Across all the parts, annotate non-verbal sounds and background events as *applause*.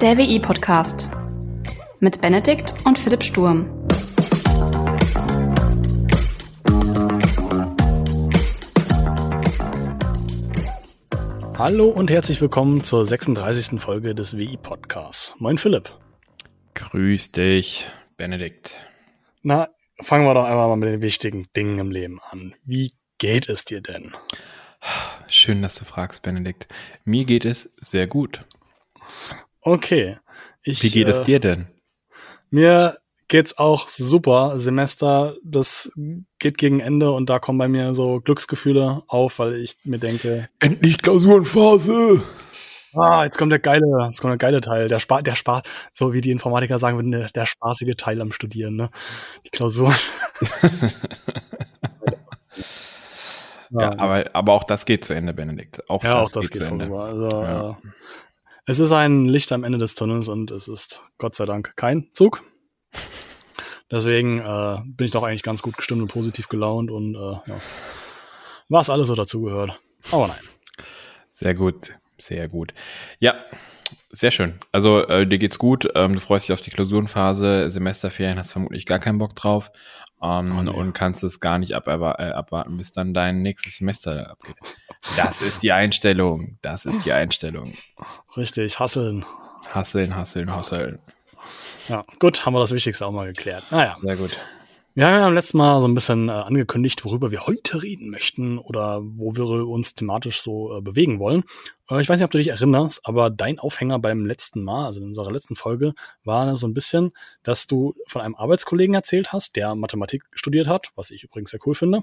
Der WI-Podcast mit Benedikt und Philipp Sturm. Hallo und herzlich willkommen zur 36. Folge des WI-Podcasts. Moin Philipp. Grüß dich, Benedikt. Na, fangen wir doch einmal mal mit den wichtigen Dingen im Leben an. Wie geht es dir denn? Schön, dass du fragst, Benedikt. Mir geht es sehr gut. Okay. Ich, Wie geht äh, es dir denn? Mir geht's auch super. Semester, das geht gegen Ende und da kommen bei mir so Glücksgefühle auf, weil ich mir denke. Endlich Klausurenphase! Ah, jetzt kommt der geile, jetzt kommt der geile Teil. Der Spaß, der Spaß, so wie die Informatiker sagen würden, der, der spaßige Teil am Studieren, ne? Die Klausuren. *laughs* ja, aber, aber auch das geht zu Ende, Benedikt. Auch ja, das, auch das geht, geht zu Ende. Also, ja. Es ist ein Licht am Ende des Tunnels und es ist Gott sei Dank kein Zug. Deswegen äh, bin ich doch eigentlich ganz gut gestimmt und positiv gelaunt und äh, ja, was alles so dazugehört. Aber nein. Sehr gut. Sehr gut. Ja, sehr schön. Also äh, dir geht's gut. Ähm, du freust dich auf die Klausurenphase. Semesterferien hast vermutlich gar keinen Bock drauf. Ähm, oh, nee. Und kannst es gar nicht ab, äh, abwarten, bis dann dein nächstes Semester abgeht. Das ist die Einstellung. Das ist die Einstellung. Richtig, hasseln. Hasseln, hasseln, hasseln. Ja, gut, haben wir das Wichtigste auch mal geklärt. Naja. Sehr gut. Wir haben ja beim letzten Mal so ein bisschen äh, angekündigt, worüber wir heute reden möchten oder wo wir uns thematisch so äh, bewegen wollen. Äh, ich weiß nicht, ob du dich erinnerst, aber dein Aufhänger beim letzten Mal, also in unserer letzten Folge, war so ein bisschen, dass du von einem Arbeitskollegen erzählt hast, der Mathematik studiert hat, was ich übrigens sehr cool finde,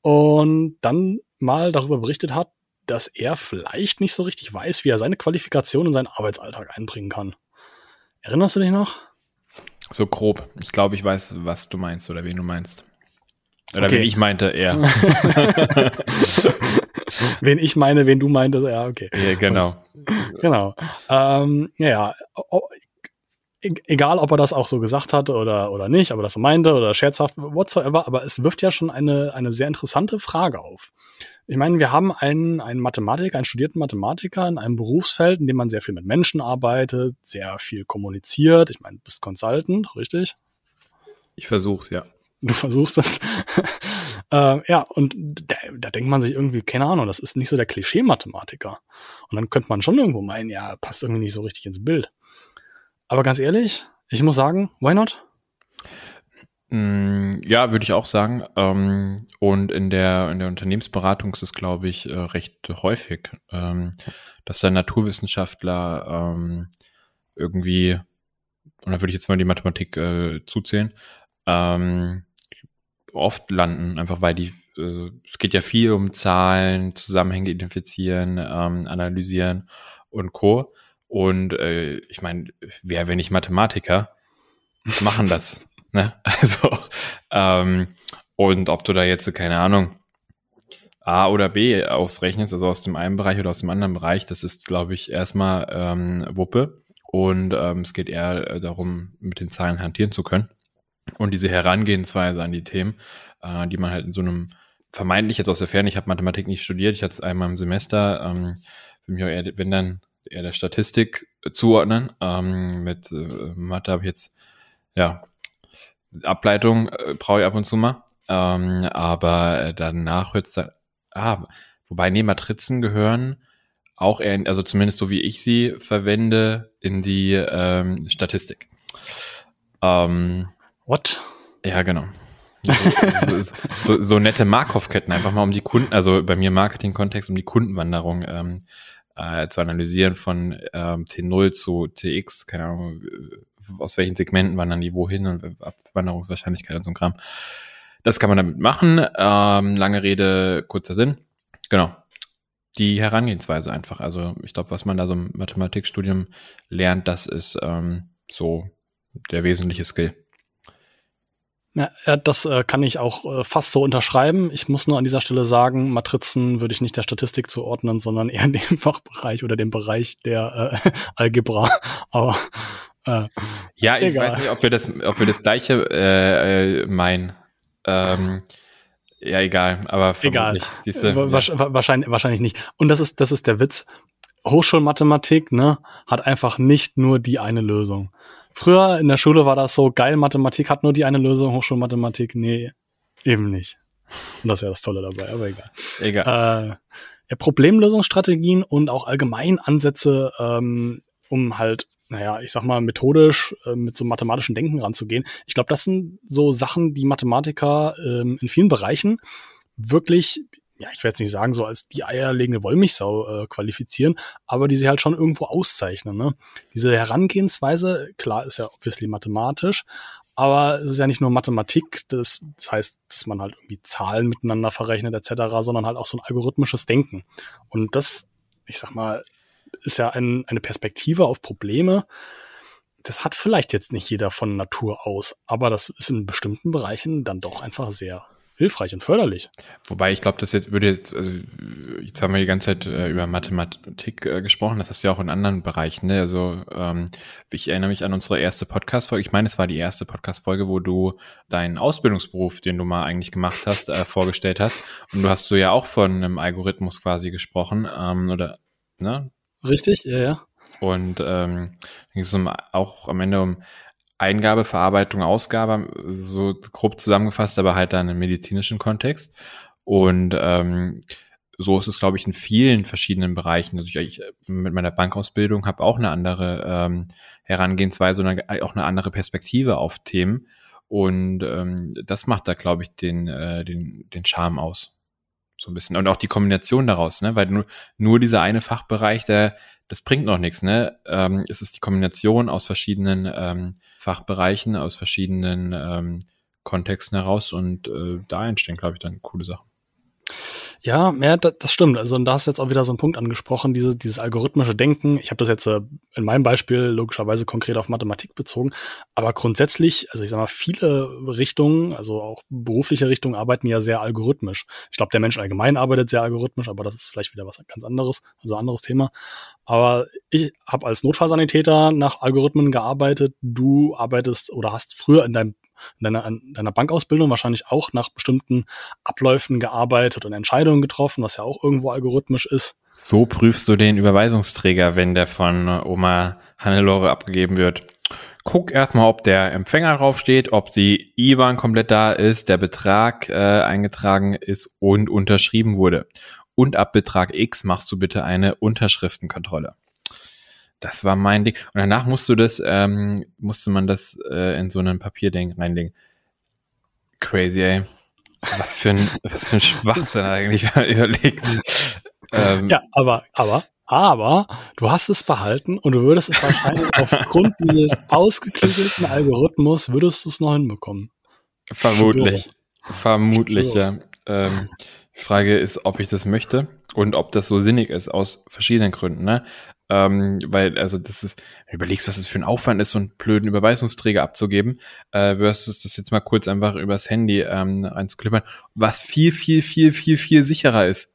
und dann mal darüber berichtet hat, dass er vielleicht nicht so richtig weiß, wie er seine Qualifikation in seinen Arbeitsalltag einbringen kann. Erinnerst du dich noch? So grob. Ich glaube, ich weiß, was du meinst oder wen du meinst. Oder okay. wen ich meinte, er. *laughs* *laughs* wen ich meine, wen du meintest, ja, okay. Ja, genau. *laughs* Genau. Ähm, ja, e-, egal, ob er das auch so gesagt hat oder, oder nicht, aber das meinte oder scherzhaft, whatsoever, aber es wirft ja schon eine, eine sehr interessante Frage auf. Ich meine, wir haben einen, einen Mathematiker, einen studierten Mathematiker in einem Berufsfeld, in dem man sehr viel mit Menschen arbeitet, sehr viel kommuniziert. Ich meine, du bist Consultant, richtig? Ich versuch's, ja. Du versuchst das. *laughs* äh, ja, und da, da denkt man sich irgendwie, keine Ahnung, das ist nicht so der Klischee-Mathematiker. Und dann könnte man schon irgendwo meinen, ja, passt irgendwie nicht so richtig ins Bild. Aber ganz ehrlich, ich muss sagen, why not? Mm, ja, würde ich auch sagen. Ähm, und in der, in der Unternehmensberatung ist es, glaube ich, äh, recht häufig, ähm, dass da Naturwissenschaftler ähm, irgendwie, und da würde ich jetzt mal die Mathematik äh, zuzählen, oft landen, einfach weil die, äh, es geht ja viel um Zahlen, Zusammenhänge identifizieren, analysieren und Co. Und ich meine, wer, wenn nicht Mathematiker, machen das. Ne? *laughs* Also, ähm, und ob du da jetzt, keine Ahnung, A oder B ausrechnest, also aus dem einen Bereich oder aus dem anderen Bereich, das ist, glaube ich, erstmal ähm, Wuppe. Und ähm, es geht eher äh, darum, mit den Zahlen hantieren zu können. Und diese Herangehensweise an die Themen, äh, die man halt in so einem vermeintlich jetzt aus der Ferne, ich habe Mathematik nicht studiert, ich hatte es einmal im Semester, ähm, für mich auch eher, wenn dann eher der Statistik zuordnen. Ähm, mit äh, Mathe habe ich jetzt ja Ableitung äh, brauche ich ab und zu mal. Ähm, aber äh, danach hört es dann, ah, wobei, nee, Matrizen gehören auch eher, in, also zumindest so wie ich sie verwende, in die ähm, Statistik. Ähm, What? Ja, genau. so, so, so, so nette Markov-Ketten, einfach mal um die Kunden, also bei mir im Marketing-Kontext, um die Kundenwanderung ähm, äh, zu analysieren von ähm, T0 zu TX, keine Ahnung, aus welchen Segmenten wandern die wohin und Abwanderungswahrscheinlichkeit und so ein Kram. Das kann man damit machen. Ähm, lange Rede, kurzer Sinn. Genau. Die Herangehensweise einfach. Also ich glaube, was man da so im Mathematikstudium lernt, das ist ähm, so der wesentliche Skill. Ja, das äh, kann ich auch äh, fast so unterschreiben. Ich muss nur an dieser Stelle sagen, Matrizen würde ich nicht der Statistik zuordnen, sondern eher *laughs* dem Fachbereich oder dem Bereich der äh, *laughs* Algebra. Aber äh, ja, ich weiß nicht, ob wir das, ob wir das gleiche äh, äh, meinen. Ähm, ja, egal, aber egal. Siehst du, ja. wahrscheinlich, wahrscheinlich nicht. Und das ist, das ist der Witz. Hochschulmathematik, ne, hat einfach nicht nur die eine Lösung. Früher in der Schule war das so geil, Mathematik hat nur die eine Lösung, Hochschulmathematik, nee, eben nicht. Und das ist ja das Tolle dabei, aber egal. Egal. Äh, ja, Problemlösungsstrategien und auch allgemein Ansätze, ähm, um halt, naja, ich sag mal, methodisch äh, mit so mathematischen Denken ranzugehen. Ich glaube, das sind so Sachen, die Mathematiker ähm, in vielen Bereichen wirklich ja, ich werde jetzt nicht sagen, so als die eierlegende Wollmilchsau äh, qualifizieren, aber die sie halt schon irgendwo auszeichnen. Ne? Diese Herangehensweise, klar, ist ja obviously mathematisch, aber es ist ja nicht nur Mathematik, das, das heißt, dass man halt irgendwie Zahlen miteinander verrechnet etc., sondern halt auch so ein algorithmisches Denken. Und das, ich sag mal, ist ja ein, eine Perspektive auf Probleme, das hat vielleicht jetzt nicht jeder von Natur aus, aber das ist in bestimmten Bereichen dann doch einfach sehr hilfreich und förderlich. Wobei ich glaube, das jetzt würde jetzt, also jetzt haben wir die ganze Zeit äh, über Mathematik äh, gesprochen, das hast du ja auch in anderen Bereichen. Ne? Also ähm, ich erinnere mich an unsere erste Podcast-Folge. Ich meine, es war die erste Podcast-Folge, wo du deinen Ausbildungsberuf, den du mal eigentlich gemacht hast, äh, vorgestellt hast. Und du hast so ja auch von einem Algorithmus quasi gesprochen, ähm, oder ne? Richtig, ja, ja. Und ähm, ging es um, auch am Ende um Eingabe, Verarbeitung, Ausgabe, so grob zusammengefasst, aber halt dann im medizinischen Kontext. Und ähm, so ist es, glaube ich, in vielen verschiedenen Bereichen. Also ich, ich mit meiner Bankausbildung habe auch eine andere ähm, Herangehensweise und auch eine andere Perspektive auf Themen. Und ähm, das macht da, glaube ich, den, äh, den, den Charme aus. So ein bisschen. Und auch die Kombination daraus, ne? Weil nur, nur dieser eine Fachbereich, der, das bringt noch nichts, ne? Ähm, es ist die Kombination aus verschiedenen ähm, Fachbereichen, aus verschiedenen ähm, Kontexten heraus und äh, da entstehen, glaube ich, dann coole Sachen. Ja, ja, das stimmt. Also und da hast du jetzt auch wieder so einen Punkt angesprochen, diese, dieses algorithmische Denken. Ich habe das jetzt äh, in meinem Beispiel logischerweise konkret auf Mathematik bezogen, aber grundsätzlich, also ich sag mal, viele Richtungen, also auch berufliche Richtungen, arbeiten ja sehr algorithmisch. Ich glaube, der Mensch allgemein arbeitet sehr algorithmisch, aber das ist vielleicht wieder was ganz anderes, also anderes Thema. Aber ich habe als Notfallsanitäter nach Algorithmen gearbeitet. Du arbeitest oder hast früher in deinem in deiner, in deiner Bankausbildung wahrscheinlich auch nach bestimmten Abläufen gearbeitet und Entscheidungen getroffen, was ja auch irgendwo algorithmisch ist. So prüfst du den Überweisungsträger, wenn der von Oma Hannelore abgegeben wird. Guck erstmal, ob der Empfänger draufsteht, ob die IBAN komplett da ist, der Betrag äh, eingetragen ist und unterschrieben wurde. Und ab Betrag X machst du bitte eine Unterschriftenkontrolle. Das war mein Ding. Und danach musst du das, ähm, musste man das äh, in so einen Papierding reinlegen. Crazy, ey. Was für ein, *laughs* was für ein Schwachsinn eigentlich überlegt. Ähm, ja, aber, aber, aber du hast es behalten und du würdest es wahrscheinlich *laughs* aufgrund dieses ausgeklügelten Algorithmus würdest du es noch hinbekommen. Vermutlich. Vermutlich, ja. Ähm, die Frage ist, ob ich das möchte und ob das so sinnig ist aus verschiedenen Gründen. Ne? Ähm, weil, also das ist, wenn du überlegst, was das für ein Aufwand ist, so einen blöden Überweisungsträger abzugeben, äh, versus das jetzt mal kurz einfach übers Handy ähm, einzuklippern, was viel, viel, viel, viel, viel sicherer ist.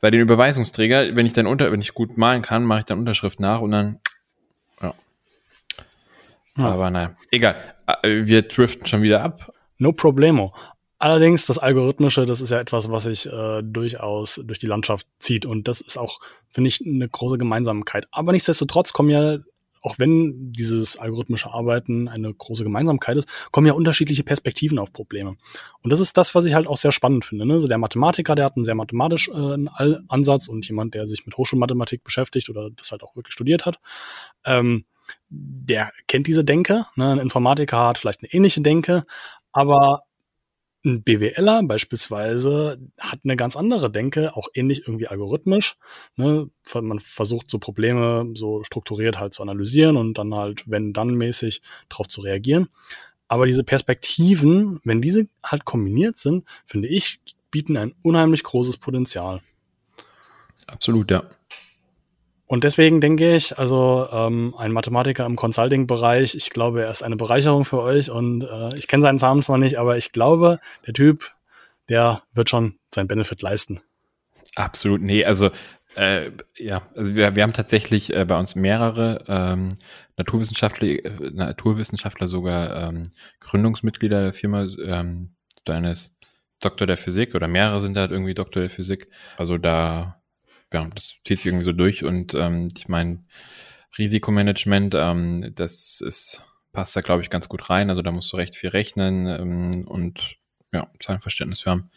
Bei den Überweisungsträger, wenn ich dann unter, wenn ich gut malen kann, mache ich dann Unterschrift nach und dann, ja. ja. Aber naja, egal. Äh, wir driften schon wieder ab. No problemo. Allerdings, das Algorithmische, das ist ja etwas, was sich äh, durchaus durch die Landschaft zieht. Und das ist auch, finde ich, eine große Gemeinsamkeit. Aber nichtsdestotrotz kommen ja, auch wenn dieses algorithmische Arbeiten eine große Gemeinsamkeit ist, kommen ja unterschiedliche Perspektiven auf Probleme. Und das ist das, was ich halt auch sehr spannend finde. Ne? Also der Mathematiker, der hat einen sehr mathematischen äh, Ansatz und jemand, der sich mit Hochschulmathematik beschäftigt oder das halt auch wirklich studiert hat, ähm, der kennt diese Denke. Ne? Ein Informatiker hat vielleicht eine ähnliche Denke, aber ein BWLer beispielsweise hat eine ganz andere Denke, auch ähnlich irgendwie algorithmisch. Ne? Man versucht so Probleme so strukturiert halt zu analysieren und dann halt, wenn dann mäßig drauf zu reagieren. Aber diese Perspektiven, wenn diese halt kombiniert sind, finde ich, bieten ein unheimlich großes Potenzial. Absolut, ja. Und deswegen denke ich, also ähm, ein Mathematiker im Consulting-Bereich, ich glaube, er ist eine Bereicherung für euch und äh, ich kenne seinen Namen zwar nicht, aber ich glaube, der Typ, der wird schon sein Benefit leisten. Absolut, nee, also äh, ja, also wir, wir haben tatsächlich äh, bei uns mehrere ähm, Naturwissenschaftler, äh, Naturwissenschaftler sogar ähm, Gründungsmitglieder der Firma, ähm, deines Doktor der Physik oder mehrere sind da halt irgendwie Doktor der Physik. Also da ja, das zieht sich irgendwie so durch und ähm, ich meine, Risikomanagement, ähm, das ist, passt da, glaube ich, ganz gut rein. Also da musst du recht viel rechnen ähm, und ja, Zahlenverständnis für haben.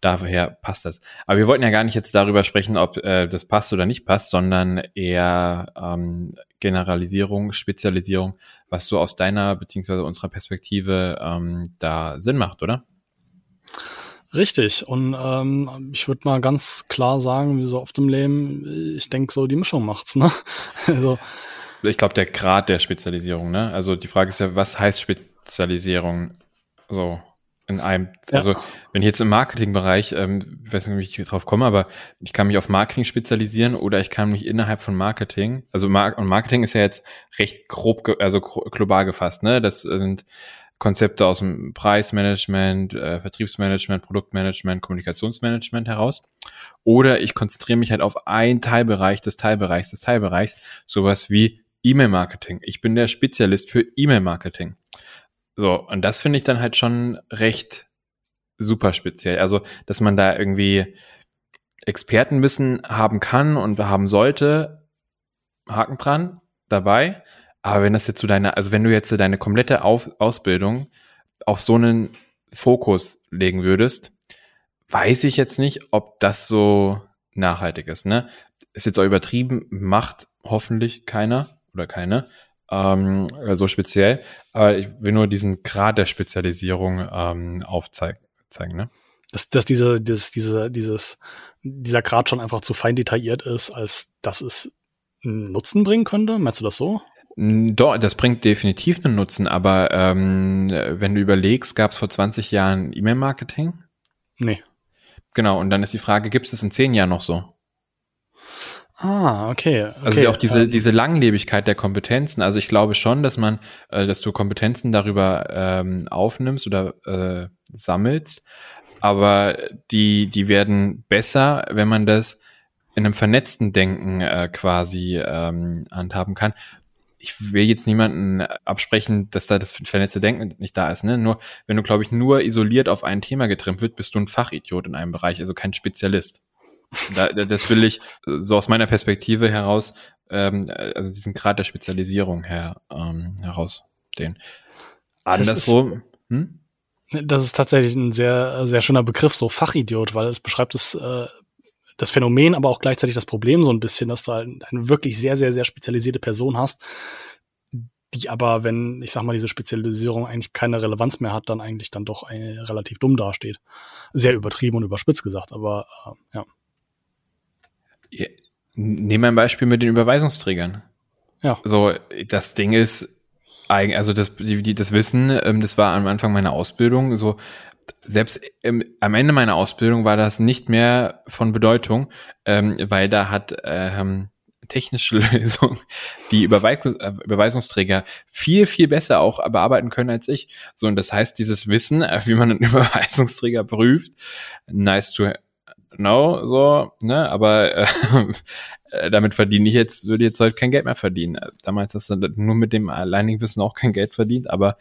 Daher passt das. Aber wir wollten ja gar nicht jetzt darüber sprechen, ob äh, das passt oder nicht passt, sondern eher ähm, Generalisierung, Spezialisierung, was so aus deiner beziehungsweise unserer Perspektive ähm, da Sinn macht, oder? Richtig. Und ähm, ich würde mal ganz klar sagen, wie so oft im Leben, ich denke so, die Mischung macht's, ne? *laughs* also. Ich glaube, der Grad der Spezialisierung, ne? Also die Frage ist ja, was heißt Spezialisierung? So in einem, ja. also wenn ich jetzt im Marketingbereich, ähm, ich weiß nicht, wie ich drauf komme, aber ich kann mich auf Marketing spezialisieren oder ich kann mich innerhalb von Marketing, also Mar und Marketing ist ja jetzt recht grob, also global gefasst, ne? Das sind Konzepte aus dem Preismanagement, äh, Vertriebsmanagement, Produktmanagement, Kommunikationsmanagement heraus. Oder ich konzentriere mich halt auf einen Teilbereich des Teilbereichs des Teilbereichs, sowas wie E-Mail-Marketing. Ich bin der Spezialist für E-Mail-Marketing. So, und das finde ich dann halt schon recht super speziell. Also, dass man da irgendwie Expertenwissen haben kann und haben sollte, Haken dran, dabei. Aber wenn das jetzt zu deiner, also wenn du jetzt deine komplette Auf Ausbildung auf so einen Fokus legen würdest, weiß ich jetzt nicht, ob das so nachhaltig ist. Ne? Ist jetzt auch übertrieben, macht hoffentlich keiner oder keine ähm, so speziell. Aber ich will nur diesen Grad der Spezialisierung ähm, aufzeigen. Zeigen, ne? Dass, dass diese, dieses, diese, dieses, dieser Grad schon einfach zu fein detailliert ist, als dass es einen Nutzen bringen könnte. Meinst du das so? Doch, das bringt definitiv einen Nutzen, aber ähm, wenn du überlegst, gab es vor 20 Jahren E-Mail-Marketing? Nee. Genau, und dann ist die Frage, gibt es das in 10 Jahren noch so? Ah, okay. okay. Also auch diese, ähm. diese Langlebigkeit der Kompetenzen. Also ich glaube schon, dass man, äh, dass du Kompetenzen darüber ähm, aufnimmst oder äh, sammelst, aber die, die werden besser, wenn man das in einem vernetzten Denken äh, quasi ähm, handhaben kann. Ich will jetzt niemanden absprechen, dass da das vernetzte Denken nicht da ist. Ne? Nur wenn du, glaube ich, nur isoliert auf ein Thema getrimmt wird, bist du ein Fachidiot in einem Bereich, also kein Spezialist. Da, das will ich so aus meiner Perspektive heraus, ähm, also diesen Grad der Spezialisierung her ähm, herausstehen. Andersrum. Hm? Das ist tatsächlich ein sehr, sehr schöner Begriff, so Fachidiot, weil es beschreibt das, äh, das Phänomen, aber auch gleichzeitig das Problem so ein bisschen, dass du halt eine wirklich sehr, sehr, sehr spezialisierte Person hast, die aber, wenn, ich sag mal, diese Spezialisierung eigentlich keine Relevanz mehr hat, dann eigentlich dann doch äh, relativ dumm dasteht. Sehr übertrieben und überspitzt gesagt, aber äh, ja. Nehmen wir ein Beispiel mit den Überweisungsträgern. Ja. So, das Ding ist, also das, die, das Wissen, ähm, das war am Anfang meiner Ausbildung, so, selbst im, am Ende meiner Ausbildung war das nicht mehr von Bedeutung, ähm, weil da hat ähm, technische *laughs* Lösungen die Überweisung, äh, Überweisungsträger viel, viel besser auch bearbeiten können als ich. So, und das heißt, dieses Wissen, äh, wie man einen *laughs* Überweisungsträger prüft, nice to no, so, ne, aber äh, *laughs* äh, damit verdiene ich jetzt, würde jetzt heute kein Geld mehr verdienen. Damals hast du nur mit dem alleinigen Wissen auch kein Geld verdient, aber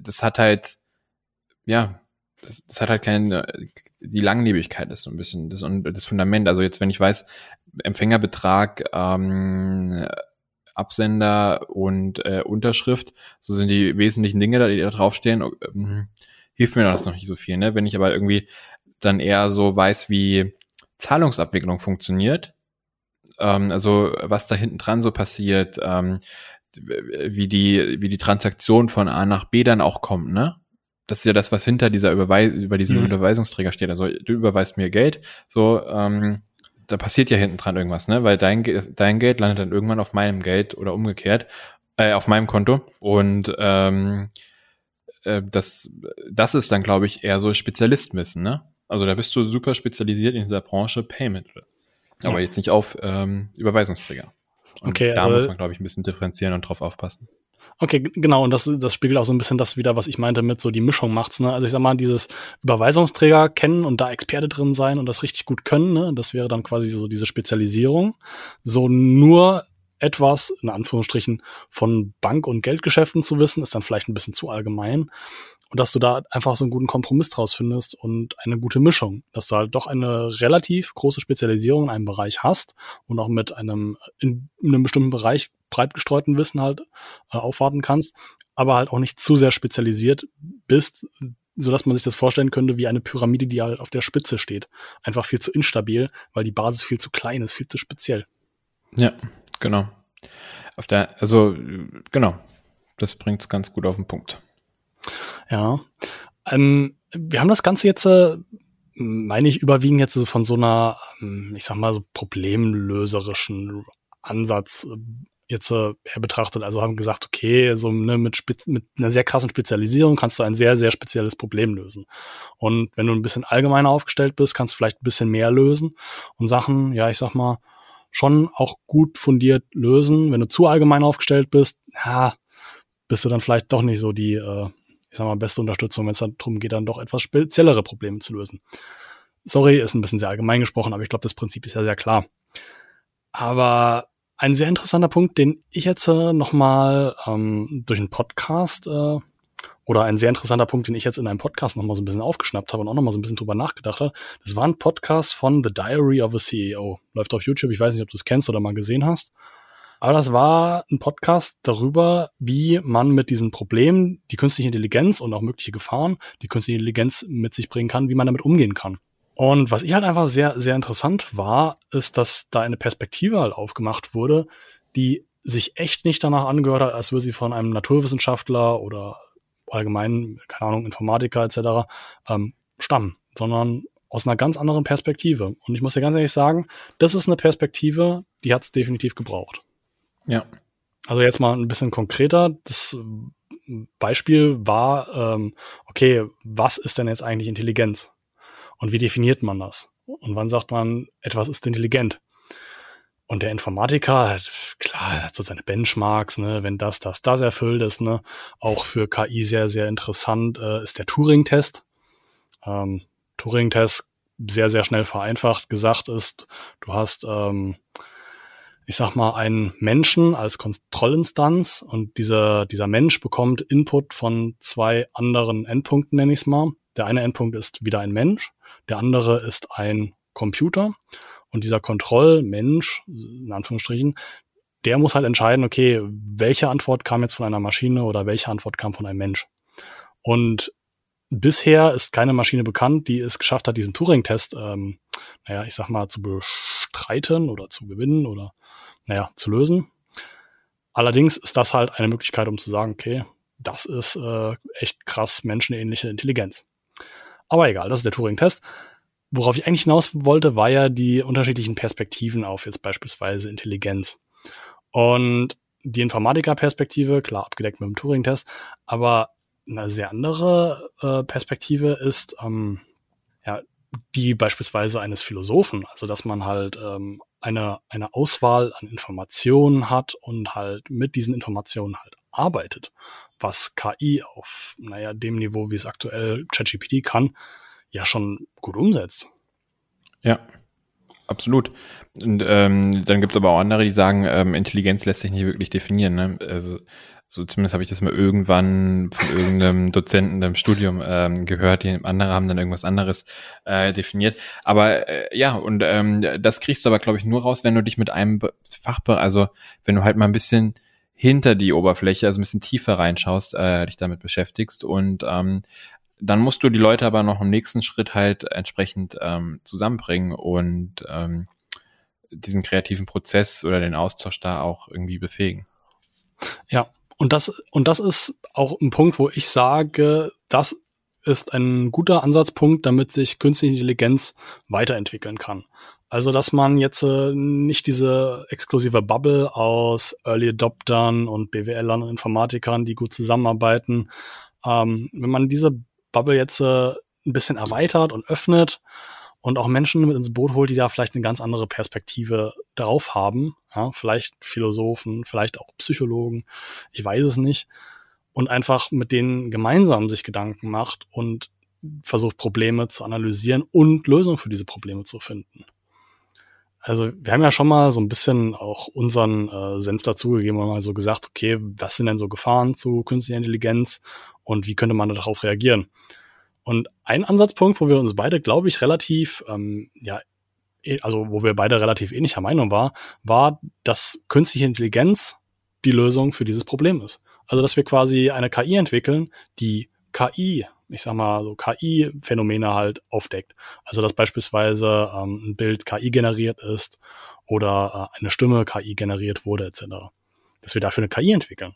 das hat halt, ja, das, das hat halt keine, die Langlebigkeit ist so ein bisschen das, das Fundament. Also jetzt, wenn ich weiß, Empfängerbetrag, ähm, Absender und äh, Unterschrift, so sind die wesentlichen Dinge, die da draufstehen, ähm, hilft mir das noch nicht so viel. Ne? Wenn ich aber irgendwie dann eher so weiß, wie Zahlungsabwicklung funktioniert. Ähm, also was da hinten dran so passiert, ähm, wie die, wie die Transaktion von A nach B dann auch kommt, ne? Das ist ja das, was hinter dieser Überweis über diesem mhm. Überweisungsträger steht. Also du überweist mir Geld, so ähm, da passiert ja hinten dran irgendwas, ne? Weil dein, dein Geld landet dann irgendwann auf meinem Geld oder umgekehrt, äh, auf meinem Konto. Und ähm, äh, das, das ist dann, glaube ich, eher so Spezialistwissen, ne? Also da bist du super spezialisiert in dieser Branche Payment. Aber ja. jetzt nicht auf ähm, Überweisungsträger. Und okay, da also, muss man, glaube ich, ein bisschen differenzieren und drauf aufpassen. Okay, genau, und das, das spiegelt auch so ein bisschen das wieder, was ich meinte mit so die Mischung macht's, ne? Also ich sag mal, dieses Überweisungsträger kennen und da Experte drin sein und das richtig gut können, ne? Das wäre dann quasi so diese Spezialisierung. So nur etwas, in Anführungsstrichen, von Bank- und Geldgeschäften zu wissen, ist dann vielleicht ein bisschen zu allgemein. Und dass du da einfach so einen guten Kompromiss draus findest und eine gute Mischung, dass du halt doch eine relativ große Spezialisierung in einem Bereich hast und auch mit einem in, in einem bestimmten Bereich breit gestreuten Wissen halt äh, aufwarten kannst, aber halt auch nicht zu sehr spezialisiert bist, so dass man sich das vorstellen könnte wie eine Pyramide, die halt auf der Spitze steht. Einfach viel zu instabil, weil die Basis viel zu klein ist, viel zu speziell. Ja, genau. Auf der, also genau, das bringt es ganz gut auf den Punkt. Ja. Ähm, wir haben das Ganze jetzt, äh, meine ich, überwiegend jetzt so von so einer, ähm, ich sag mal, so problemlöserischen Ansatz äh, jetzt äh, her betrachtet. Also haben gesagt, okay, so ne, mit, mit einer sehr krassen Spezialisierung kannst du ein sehr, sehr spezielles Problem lösen. Und wenn du ein bisschen allgemeiner aufgestellt bist, kannst du vielleicht ein bisschen mehr lösen und Sachen, ja, ich sag mal, schon auch gut fundiert lösen. Wenn du zu allgemein aufgestellt bist, ja, bist du dann vielleicht doch nicht so die, äh, ich sag mal, beste Unterstützung, wenn es darum geht, dann doch etwas speziellere Probleme zu lösen. Sorry, ist ein bisschen sehr allgemein gesprochen, aber ich glaube, das Prinzip ist ja sehr klar. Aber ein sehr interessanter Punkt, den ich jetzt äh, nochmal ähm, durch einen Podcast äh, oder ein sehr interessanter Punkt, den ich jetzt in einem Podcast nochmal so ein bisschen aufgeschnappt habe und auch nochmal so ein bisschen drüber nachgedacht habe, das war ein Podcast von The Diary of a CEO. Läuft auf YouTube, ich weiß nicht, ob du es kennst oder mal gesehen hast. Aber das war ein Podcast darüber, wie man mit diesen Problemen, die künstliche Intelligenz und auch mögliche Gefahren, die künstliche Intelligenz mit sich bringen kann, wie man damit umgehen kann. Und was ich halt einfach sehr, sehr interessant war, ist, dass da eine Perspektive halt aufgemacht wurde, die sich echt nicht danach angehört hat, als würde sie von einem Naturwissenschaftler oder allgemein, keine Ahnung, Informatiker etc. Ähm, stammen, sondern aus einer ganz anderen Perspektive. Und ich muss dir ganz ehrlich sagen, das ist eine Perspektive, die hat es definitiv gebraucht. Ja. Also jetzt mal ein bisschen konkreter. Das Beispiel war, ähm, okay, was ist denn jetzt eigentlich Intelligenz? Und wie definiert man das? Und wann sagt man, etwas ist intelligent? Und der Informatiker, hat, klar, hat so seine Benchmarks, ne, wenn das, das, das erfüllt ist, ne, auch für KI sehr, sehr interessant äh, ist der Turing-Test. Ähm, Turing-Test sehr, sehr schnell vereinfacht gesagt ist, du hast, ähm, ich sag mal, einen Menschen als Kontrollinstanz und dieser, dieser Mensch bekommt Input von zwei anderen Endpunkten, nenne ich es mal. Der eine Endpunkt ist wieder ein Mensch der andere ist ein Computer und dieser Kontrollmensch, in Anführungsstrichen, der muss halt entscheiden, okay, welche Antwort kam jetzt von einer Maschine oder welche Antwort kam von einem Mensch. Und bisher ist keine Maschine bekannt, die es geschafft hat, diesen Turing-Test, ähm, naja, ich sag mal, zu bestreiten oder zu gewinnen oder, naja, zu lösen. Allerdings ist das halt eine Möglichkeit, um zu sagen, okay, das ist äh, echt krass menschenähnliche Intelligenz. Aber egal, das ist der Turing-Test. Worauf ich eigentlich hinaus wollte, war ja die unterschiedlichen Perspektiven auf jetzt beispielsweise Intelligenz. Und die Informatiker-Perspektive, klar abgedeckt mit dem Turing-Test, aber eine sehr andere äh, Perspektive ist ähm, ja die beispielsweise eines Philosophen, also dass man halt ähm, eine, eine Auswahl an Informationen hat und halt mit diesen Informationen halt arbeitet was KI auf, naja, dem Niveau, wie es aktuell ChatGPT kann, ja schon gut umsetzt. Ja, absolut. Und ähm, dann gibt es aber auch andere, die sagen, ähm, Intelligenz lässt sich nicht wirklich definieren. Ne? Also so zumindest habe ich das mal irgendwann von irgendeinem *laughs* Dozenten im Studium ähm, gehört, die andere haben dann irgendwas anderes äh, definiert. Aber äh, ja, und ähm, das kriegst du aber, glaube ich, nur raus, wenn du dich mit einem Fachbereich, also wenn du halt mal ein bisschen hinter die Oberfläche, also ein bisschen tiefer reinschaust, äh, dich damit beschäftigst und ähm, dann musst du die Leute aber noch im nächsten Schritt halt entsprechend ähm, zusammenbringen und ähm, diesen kreativen Prozess oder den Austausch da auch irgendwie befähigen. Ja, und das, und das ist auch ein Punkt, wo ich sage, das ist ein guter Ansatzpunkt, damit sich künstliche Intelligenz weiterentwickeln kann. Also, dass man jetzt äh, nicht diese exklusive Bubble aus Early Adoptern und BWLern und Informatikern, die gut zusammenarbeiten, ähm, wenn man diese Bubble jetzt äh, ein bisschen erweitert und öffnet und auch Menschen mit ins Boot holt, die da vielleicht eine ganz andere Perspektive drauf haben, ja, vielleicht Philosophen, vielleicht auch Psychologen, ich weiß es nicht, und einfach mit denen gemeinsam sich Gedanken macht und versucht Probleme zu analysieren und Lösungen für diese Probleme zu finden. Also wir haben ja schon mal so ein bisschen auch unseren äh, Senf dazugegeben und mal so gesagt, okay, was sind denn so Gefahren zu künstlicher Intelligenz und wie könnte man darauf reagieren. Und ein Ansatzpunkt, wo wir uns beide, glaube ich, relativ, ähm, ja, also wo wir beide relativ ähnlicher Meinung war, war, dass künstliche Intelligenz die Lösung für dieses Problem ist. Also dass wir quasi eine KI entwickeln, die KI, ich sag mal so KI-Phänomene halt aufdeckt. Also dass beispielsweise ähm, ein Bild KI generiert ist oder äh, eine Stimme KI generiert wurde etc. Dass wir dafür eine KI entwickeln.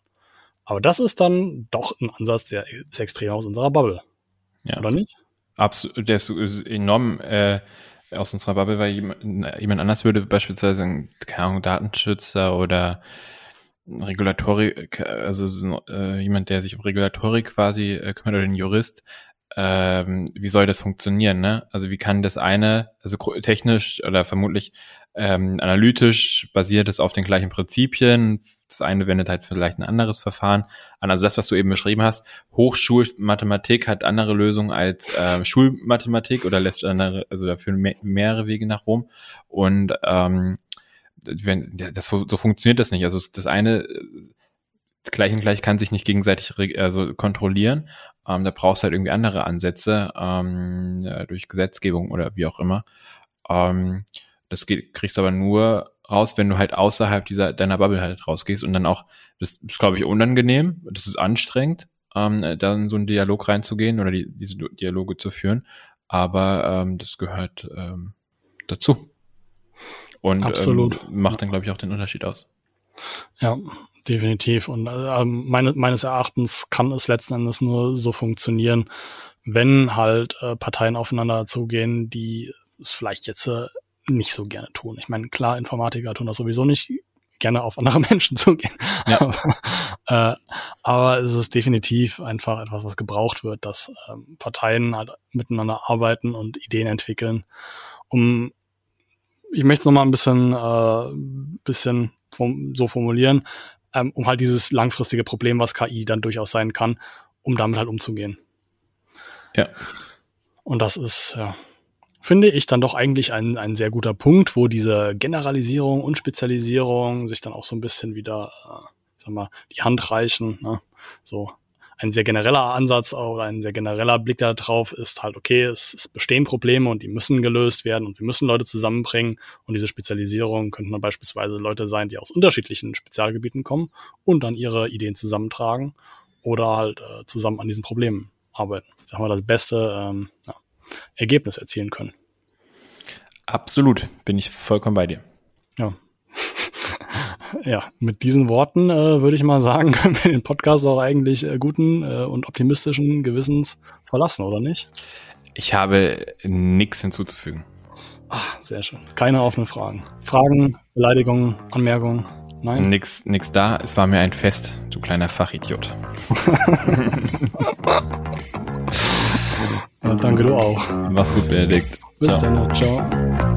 Aber das ist dann doch ein Ansatz, der ist extrem aus unserer Bubble. Ja. Oder nicht? Absolut, der ist, enorm äh, aus unserer Bubble, weil jemand, anders würde beispielsweise, keine Ahnung, Datenschützer oder Regulatorik, also äh, jemand, der sich um Regulatorik quasi äh, kümmert oder ein Jurist, ähm, wie soll das funktionieren, ne? Also wie kann das eine, also technisch oder vermutlich ähm, analytisch basiert es auf den gleichen Prinzipien. Das eine wendet halt vielleicht ein anderes Verfahren an. Also das, was du eben beschrieben hast, Hochschulmathematik hat andere Lösungen als äh, Schulmathematik oder lässt andere, also dafür mehr, mehrere Wege nach Rom. Und ähm, wenn, das, so funktioniert das nicht. Also das eine gleich und gleich kann sich nicht gegenseitig also kontrollieren. Ähm, da brauchst du halt irgendwie andere Ansätze ähm, ja, durch Gesetzgebung oder wie auch immer. Ähm, das geht, kriegst du aber nur raus, wenn du halt außerhalb dieser deiner Bubble halt rausgehst und dann auch, das ist glaube ich unangenehm, das ist anstrengend, ähm, dann so einen Dialog reinzugehen oder die, diese Dialoge zu führen, aber ähm, das gehört ähm, dazu und Absolut. Ähm, macht dann glaube ich auch den Unterschied aus. Ja, definitiv. Und äh, meine, meines Erachtens kann es letzten Endes nur so funktionieren, wenn halt äh, Parteien aufeinander zugehen, die es vielleicht jetzt äh, nicht so gerne tun. Ich meine, klar, Informatiker tun das sowieso nicht gerne auf andere *laughs* Menschen zugehen. Ja. aber, *laughs* äh, aber es ist definitiv einfach etwas, was gebraucht wird, dass ähm, Parteien halt miteinander arbeiten und Ideen entwickeln, um ich möchte es nochmal ein bisschen, äh, bisschen vom, so formulieren, ähm, um halt dieses langfristige Problem, was KI dann durchaus sein kann, um damit halt umzugehen. Ja. Und das ist, ja, finde ich dann doch eigentlich ein, ein sehr guter Punkt, wo diese Generalisierung und Spezialisierung sich dann auch so ein bisschen wieder, äh, sag mal, die Hand reichen. Ne? So ein sehr genereller Ansatz oder ein sehr genereller Blick darauf ist halt, okay, es, es bestehen Probleme und die müssen gelöst werden und wir müssen Leute zusammenbringen und diese Spezialisierung könnten dann beispielsweise Leute sein, die aus unterschiedlichen Spezialgebieten kommen und dann ihre Ideen zusammentragen oder halt äh, zusammen an diesen Problemen arbeiten. Ich sag mal, das beste ähm, ja, Ergebnis erzielen können. Absolut, bin ich vollkommen bei dir. Ja. *laughs* ja, mit diesen Worten äh, würde ich mal sagen, *laughs* können wir den Podcast auch eigentlich äh, guten äh, und optimistischen Gewissens verlassen, oder nicht? Ich habe nichts hinzuzufügen. Ach, sehr schön. Keine offenen Fragen. Fragen, Beleidigungen, Anmerkungen? Nein? Nix, nix da. Es war mir ein Fest, du kleiner Fachidiot. *laughs* Ja, danke, du auch. Mach's gut, Benedikt. Bis ciao. dann. Ciao.